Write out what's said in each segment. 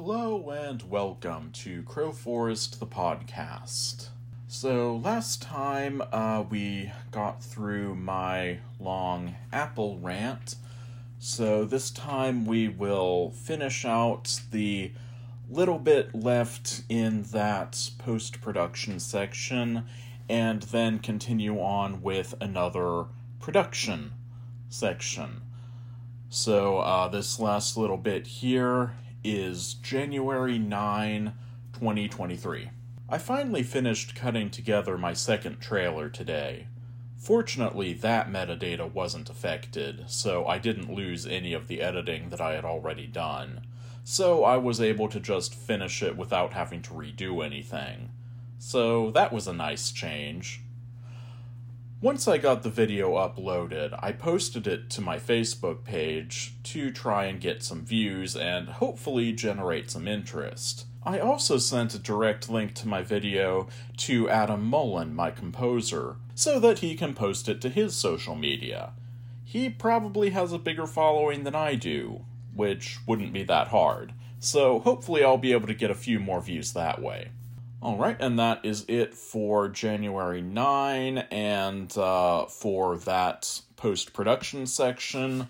Hello and welcome to Crowforest, the podcast. So, last time uh, we got through my long Apple rant, so this time we will finish out the little bit left in that post production section and then continue on with another production section. So, uh, this last little bit here is January 9, 2023. I finally finished cutting together my second trailer today. Fortunately, that metadata wasn't affected, so I didn't lose any of the editing that I had already done. So I was able to just finish it without having to redo anything. So that was a nice change. Once I got the video uploaded, I posted it to my Facebook page to try and get some views and hopefully generate some interest. I also sent a direct link to my video to Adam Mullen, my composer, so that he can post it to his social media. He probably has a bigger following than I do, which wouldn't be that hard, so hopefully I'll be able to get a few more views that way. Alright, and that is it for January 9 and uh, for that post production section.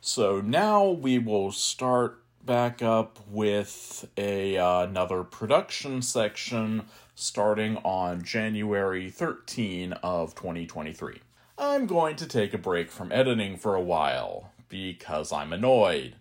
So now we will start back up with a uh, another production section starting on January 13 of 2023. I'm going to take a break from editing for a while because I'm annoyed.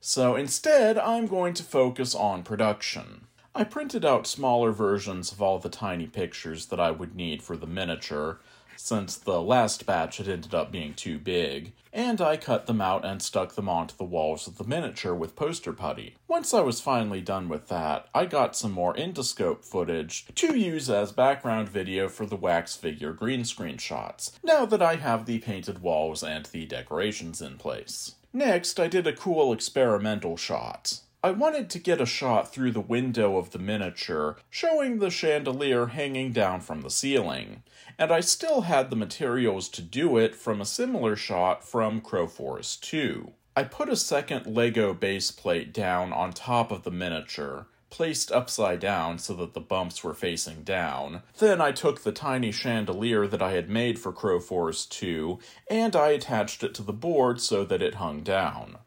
So instead, I'm going to focus on production. I printed out smaller versions of all the tiny pictures that I would need for the miniature, since the last batch had ended up being too big, and I cut them out and stuck them onto the walls of the miniature with poster putty. Once I was finally done with that, I got some more endoscope footage to use as background video for the wax figure green screen shots, now that I have the painted walls and the decorations in place. Next, I did a cool experimental shot. I wanted to get a shot through the window of the miniature, showing the chandelier hanging down from the ceiling, and I still had the materials to do it from a similar shot from Crowforest 2. I put a second Lego base plate down on top of the miniature, placed upside down so that the bumps were facing down. Then I took the tiny chandelier that I had made for Crowforest 2 and I attached it to the board so that it hung down.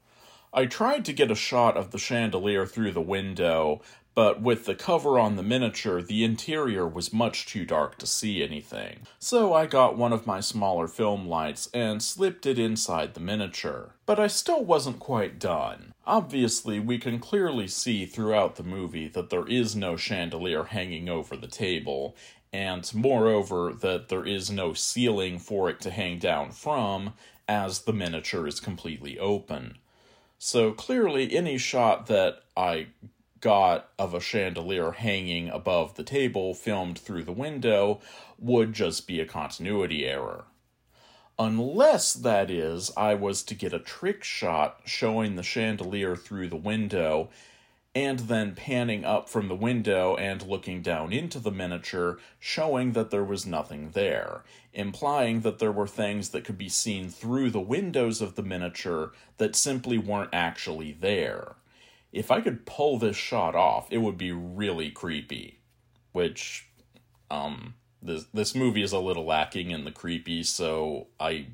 I tried to get a shot of the chandelier through the window, but with the cover on the miniature, the interior was much too dark to see anything. So I got one of my smaller film lights and slipped it inside the miniature. But I still wasn't quite done. Obviously, we can clearly see throughout the movie that there is no chandelier hanging over the table, and moreover, that there is no ceiling for it to hang down from, as the miniature is completely open. So clearly, any shot that I got of a chandelier hanging above the table filmed through the window would just be a continuity error. Unless, that is, I was to get a trick shot showing the chandelier through the window and then panning up from the window and looking down into the miniature, showing that there was nothing there, implying that there were things that could be seen through the windows of the miniature that simply weren't actually there. If I could pull this shot off, it would be really creepy. Which, um, this, this movie is a little lacking in the creepy, so I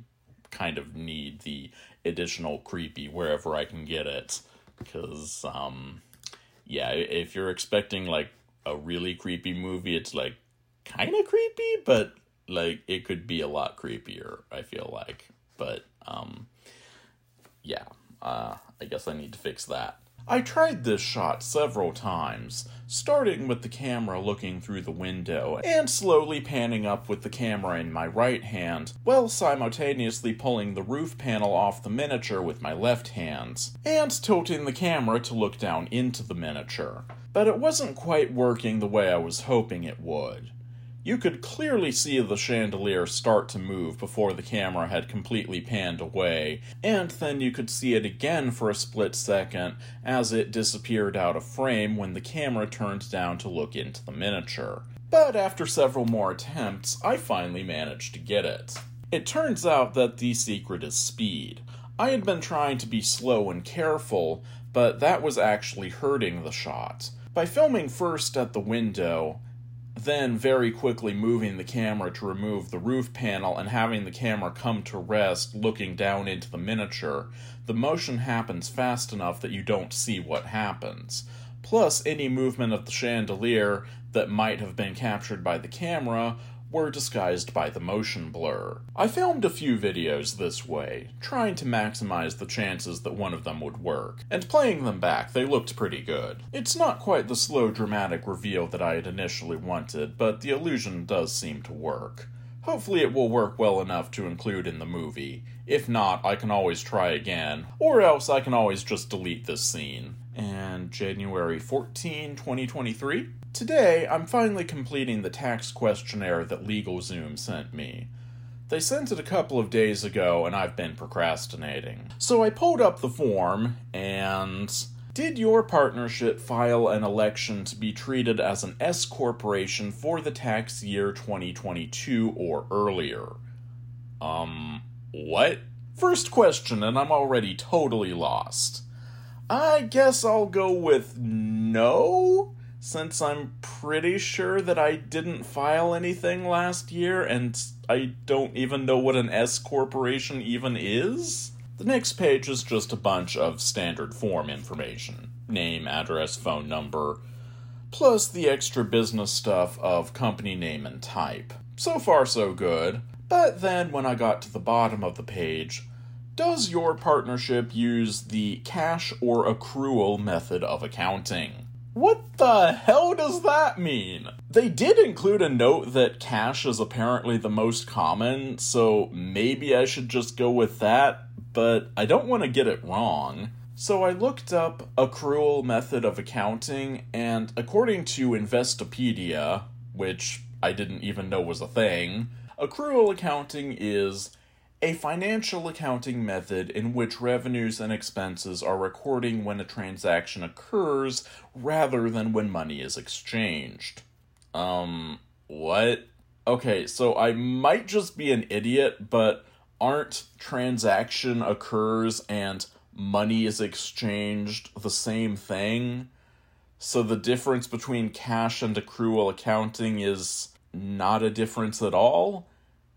kind of need the additional creepy wherever I can get it. Because, um, yeah, if you're expecting like a really creepy movie, it's like kind of creepy, but like it could be a lot creepier. I feel like, but um, yeah, uh, I guess I need to fix that. I tried this shot several times, starting with the camera looking through the window and slowly panning up with the camera in my right hand, while simultaneously pulling the roof panel off the miniature with my left hand, and tilting the camera to look down into the miniature. But it wasn't quite working the way I was hoping it would. You could clearly see the chandelier start to move before the camera had completely panned away, and then you could see it again for a split second as it disappeared out of frame when the camera turned down to look into the miniature. But after several more attempts, I finally managed to get it. It turns out that the secret is speed. I had been trying to be slow and careful, but that was actually hurting the shot. By filming first at the window, then very quickly moving the camera to remove the roof panel and having the camera come to rest looking down into the miniature, the motion happens fast enough that you don't see what happens. Plus, any movement of the chandelier that might have been captured by the camera were disguised by the motion blur. I filmed a few videos this way, trying to maximize the chances that one of them would work, and playing them back, they looked pretty good. It's not quite the slow dramatic reveal that I had initially wanted, but the illusion does seem to work. Hopefully, it will work well enough to include in the movie. If not, I can always try again, or else I can always just delete this scene. And January 14, 2023? Today, I'm finally completing the tax questionnaire that LegalZoom sent me. They sent it a couple of days ago, and I've been procrastinating. So I pulled up the form, and. Did your partnership file an election to be treated as an S corporation for the tax year 2022 or earlier? Um, what? First question, and I'm already totally lost. I guess I'll go with no? since I'm pretty sure that I didn't file anything last year and I don't even know what an S corporation even is. The next page is just a bunch of standard form information name, address, phone number, plus the extra business stuff of company name and type. So far, so good. But then when I got to the bottom of the page, does your partnership use the cash or accrual method of accounting? What the hell does that mean? They did include a note that cash is apparently the most common, so maybe I should just go with that, but I don't want to get it wrong. So I looked up accrual method of accounting, and according to Investopedia, which I didn't even know was a thing, accrual accounting is a financial accounting method in which revenues and expenses are recording when a transaction occurs rather than when money is exchanged. Um, what? Okay, so I might just be an idiot, but aren't transaction occurs and money is exchanged the same thing? So the difference between cash and accrual accounting is not a difference at all?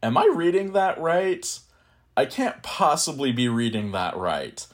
Am I reading that right? I can't possibly be reading that right.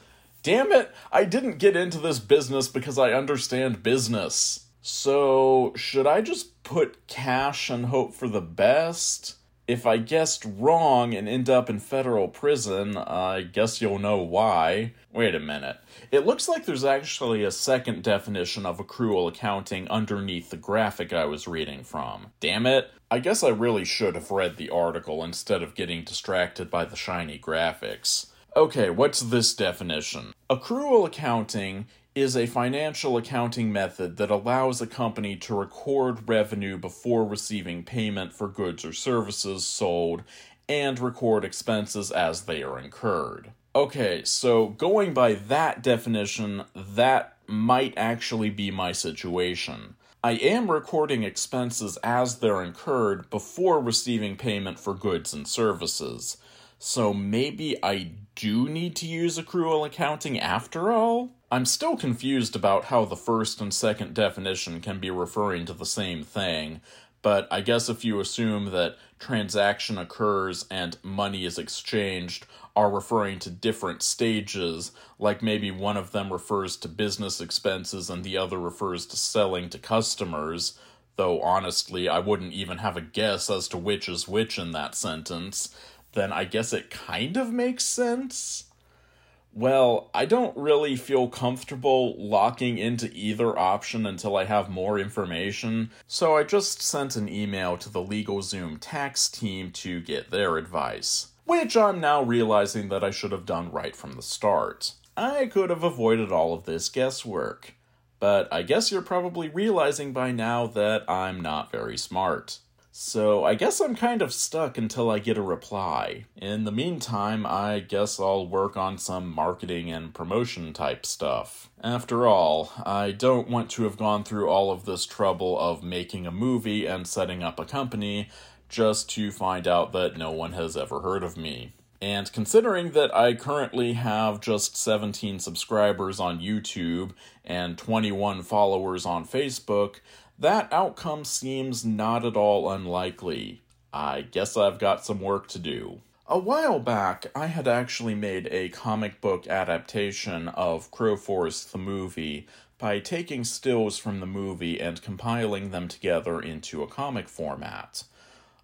Damn it, I didn't get into this business because I understand business. So, should I just put cash and hope for the best? If I guessed wrong and end up in federal prison, I guess you'll know why. Wait a minute. It looks like there's actually a second definition of accrual accounting underneath the graphic I was reading from. Damn it. I guess I really should have read the article instead of getting distracted by the shiny graphics. Okay, what's this definition? Accrual accounting is a financial accounting method that allows a company to record revenue before receiving payment for goods or services sold and record expenses as they are incurred. Okay, so going by that definition, that might actually be my situation. I am recording expenses as they're incurred before receiving payment for goods and services. So maybe I do need to use accrual accounting after all? I'm still confused about how the first and second definition can be referring to the same thing, but I guess if you assume that transaction occurs and money is exchanged are referring to different stages, like maybe one of them refers to business expenses and the other refers to selling to customers, though honestly, I wouldn't even have a guess as to which is which in that sentence, then I guess it kind of makes sense. Well, I don't really feel comfortable locking into either option until I have more information, so I just sent an email to the LegalZoom tax team to get their advice, which I'm now realizing that I should have done right from the start. I could have avoided all of this guesswork, but I guess you're probably realizing by now that I'm not very smart. So I guess I'm kind of stuck until I get a reply. In the meantime, I guess I'll work on some marketing and promotion type stuff. After all, I don't want to have gone through all of this trouble of making a movie and setting up a company just to find out that no one has ever heard of me. And considering that I currently have just 17 subscribers on YouTube and 21 followers on Facebook, that outcome seems not at all unlikely. I guess I've got some work to do. A while back, I had actually made a comic book adaptation of Crowforest the movie by taking stills from the movie and compiling them together into a comic format.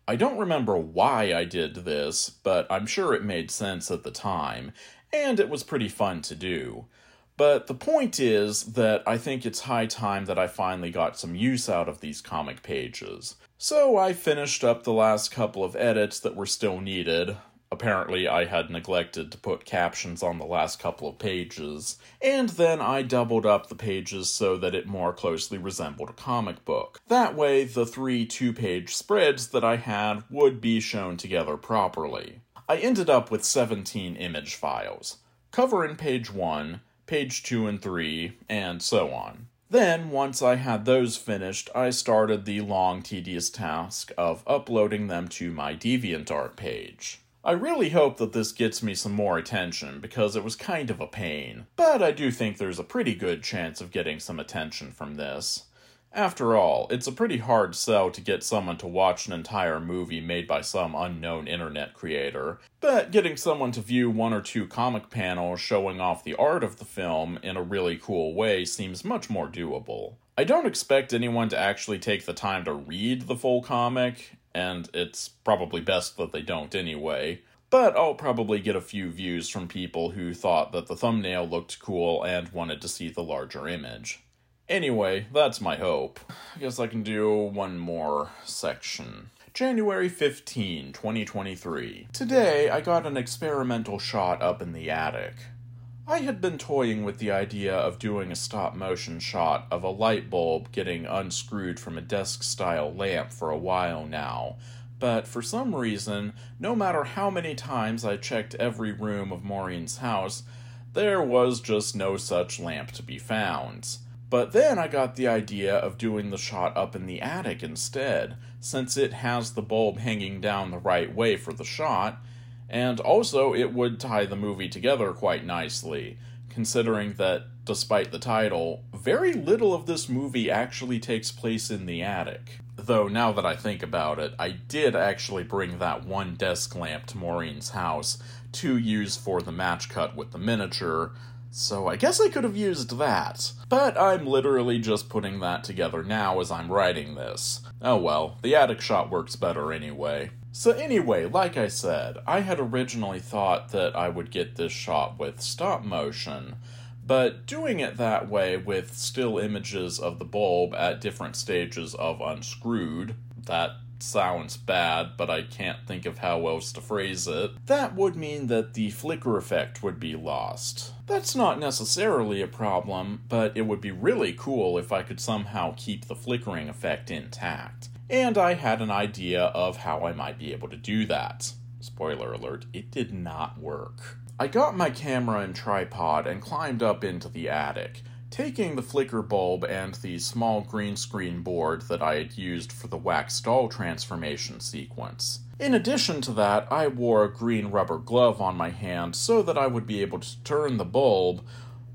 I don't remember why I did this, but I'm sure it made sense at the time, and it was pretty fun to do. But the point is that I think it's high time that I finally got some use out of these comic pages. So I finished up the last couple of edits that were still needed, Apparently, I had neglected to put captions on the last couple of pages, and then I doubled up the pages so that it more closely resembled a comic book. That way, the three two page spreads that I had would be shown together properly. I ended up with 17 image files cover in page 1, page 2 and 3, and so on. Then, once I had those finished, I started the long, tedious task of uploading them to my DeviantArt page. I really hope that this gets me some more attention because it was kind of a pain, but I do think there's a pretty good chance of getting some attention from this. After all, it's a pretty hard sell to get someone to watch an entire movie made by some unknown internet creator, but getting someone to view one or two comic panels showing off the art of the film in a really cool way seems much more doable. I don't expect anyone to actually take the time to read the full comic, and it's probably best that they don't anyway. But I'll probably get a few views from people who thought that the thumbnail looked cool and wanted to see the larger image. Anyway, that's my hope. I guess I can do one more section. January 15, 2023. Today, I got an experimental shot up in the attic. I had been toying with the idea of doing a stop motion shot of a light bulb getting unscrewed from a desk style lamp for a while now, but for some reason, no matter how many times I checked every room of Maureen's house, there was just no such lamp to be found. But then I got the idea of doing the shot up in the attic instead, since it has the bulb hanging down the right way for the shot, and also, it would tie the movie together quite nicely, considering that, despite the title, very little of this movie actually takes place in the attic. Though, now that I think about it, I did actually bring that one desk lamp to Maureen's house to use for the match cut with the miniature, so I guess I could have used that. But I'm literally just putting that together now as I'm writing this. Oh well, the attic shot works better anyway. So, anyway, like I said, I had originally thought that I would get this shot with stop motion, but doing it that way with still images of the bulb at different stages of unscrewed, that sounds bad, but I can't think of how else to phrase it, that would mean that the flicker effect would be lost. That's not necessarily a problem, but it would be really cool if I could somehow keep the flickering effect intact and I had an idea of how I might be able to do that. Spoiler alert, it did not work. I got my camera and tripod and climbed up into the attic, taking the flicker bulb and the small green screen board that I had used for the wax doll transformation sequence. In addition to that, I wore a green rubber glove on my hand so that I would be able to turn the bulb,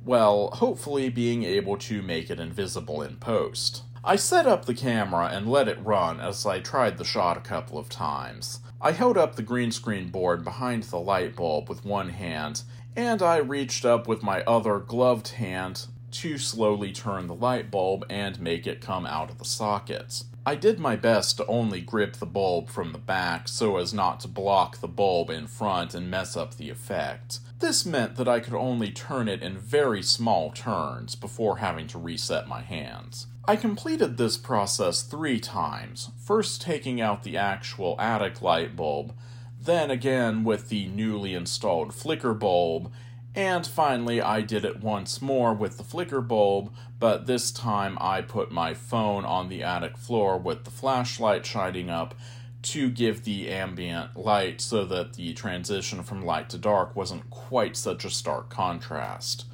well, hopefully being able to make it invisible in post. I set up the camera and let it run as I tried the shot a couple of times. I held up the green screen board behind the light bulb with one hand, and I reached up with my other gloved hand to slowly turn the light bulb and make it come out of the sockets. I did my best to only grip the bulb from the back so as not to block the bulb in front and mess up the effect. This meant that I could only turn it in very small turns before having to reset my hands. I completed this process three times, first taking out the actual attic light bulb, then again with the newly installed flicker bulb, and finally I did it once more with the flicker bulb, but this time I put my phone on the attic floor with the flashlight shining up to give the ambient light so that the transition from light to dark wasn't quite such a stark contrast.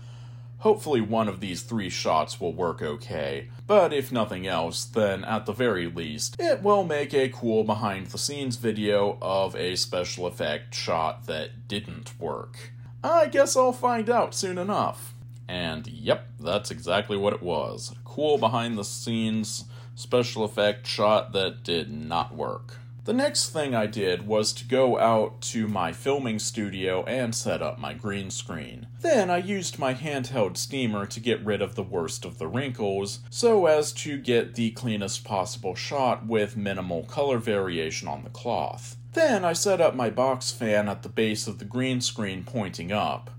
Hopefully, one of these three shots will work okay, but if nothing else, then at the very least, it will make a cool behind the scenes video of a special effect shot that didn't work. I guess I'll find out soon enough. And yep, that's exactly what it was. Cool behind the scenes special effect shot that did not work. The next thing I did was to go out to my filming studio and set up my green screen. Then I used my handheld steamer to get rid of the worst of the wrinkles, so as to get the cleanest possible shot with minimal color variation on the cloth. Then I set up my box fan at the base of the green screen pointing up.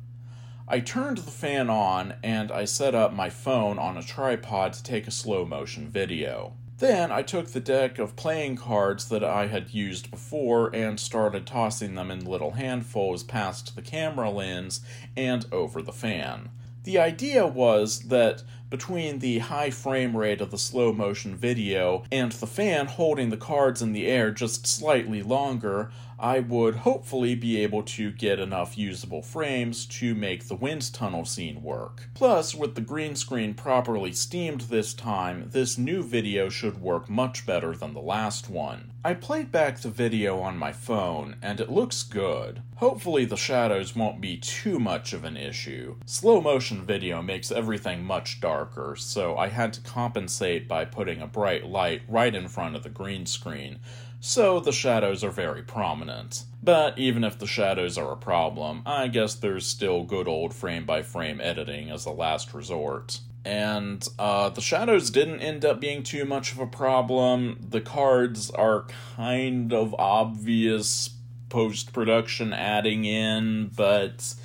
I turned the fan on and I set up my phone on a tripod to take a slow motion video. Then I took the deck of playing cards that I had used before and started tossing them in little handfuls past the camera lens and over the fan. The idea was that between the high frame rate of the slow motion video and the fan holding the cards in the air just slightly longer, I would hopefully be able to get enough usable frames to make the wind tunnel scene work. Plus, with the green screen properly steamed this time, this new video should work much better than the last one. I played back the video on my phone, and it looks good. Hopefully the shadows won't be too much of an issue. Slow motion video makes everything much darker, so I had to compensate by putting a bright light right in front of the green screen, so the shadows are very prominent. But even if the shadows are a problem, I guess there's still good old frame by frame editing as a last resort. And uh, the shadows didn't end up being too much of a problem. The cards are kind of obvious post production adding in, but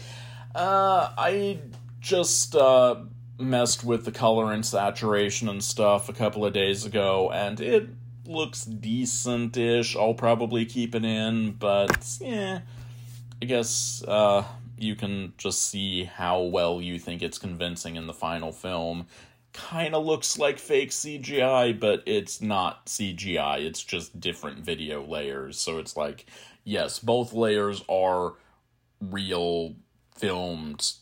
uh, I just uh, messed with the color and saturation and stuff a couple of days ago, and it looks decent-ish. I'll probably keep it in, but yeah, I guess uh, you can just see how well you think it's convincing in the final film. Kind of looks like fake CGI, but it's not CGI. It's just different video layers. So it's like, yes, both layers are real filmed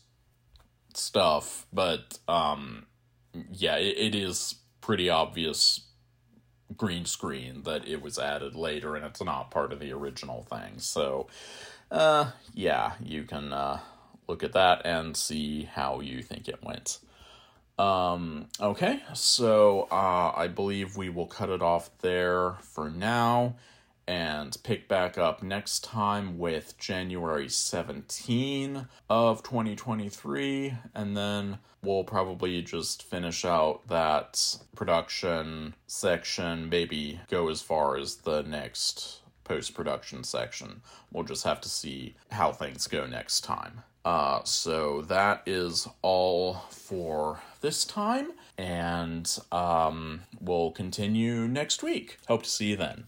stuff, but um, yeah, it, it is pretty obvious green screen that it was added later and it's not part of the original thing. So, uh, yeah, you can uh, look at that and see how you think it went. Um, okay, so uh, I believe we will cut it off there for now and pick back up next time with January 17 of 2023 and then we'll probably just finish out that production section maybe go as far as the next post-production section. We'll just have to see how things go next time. Uh, so that is all for this time and um, we'll continue next week. Hope to see you then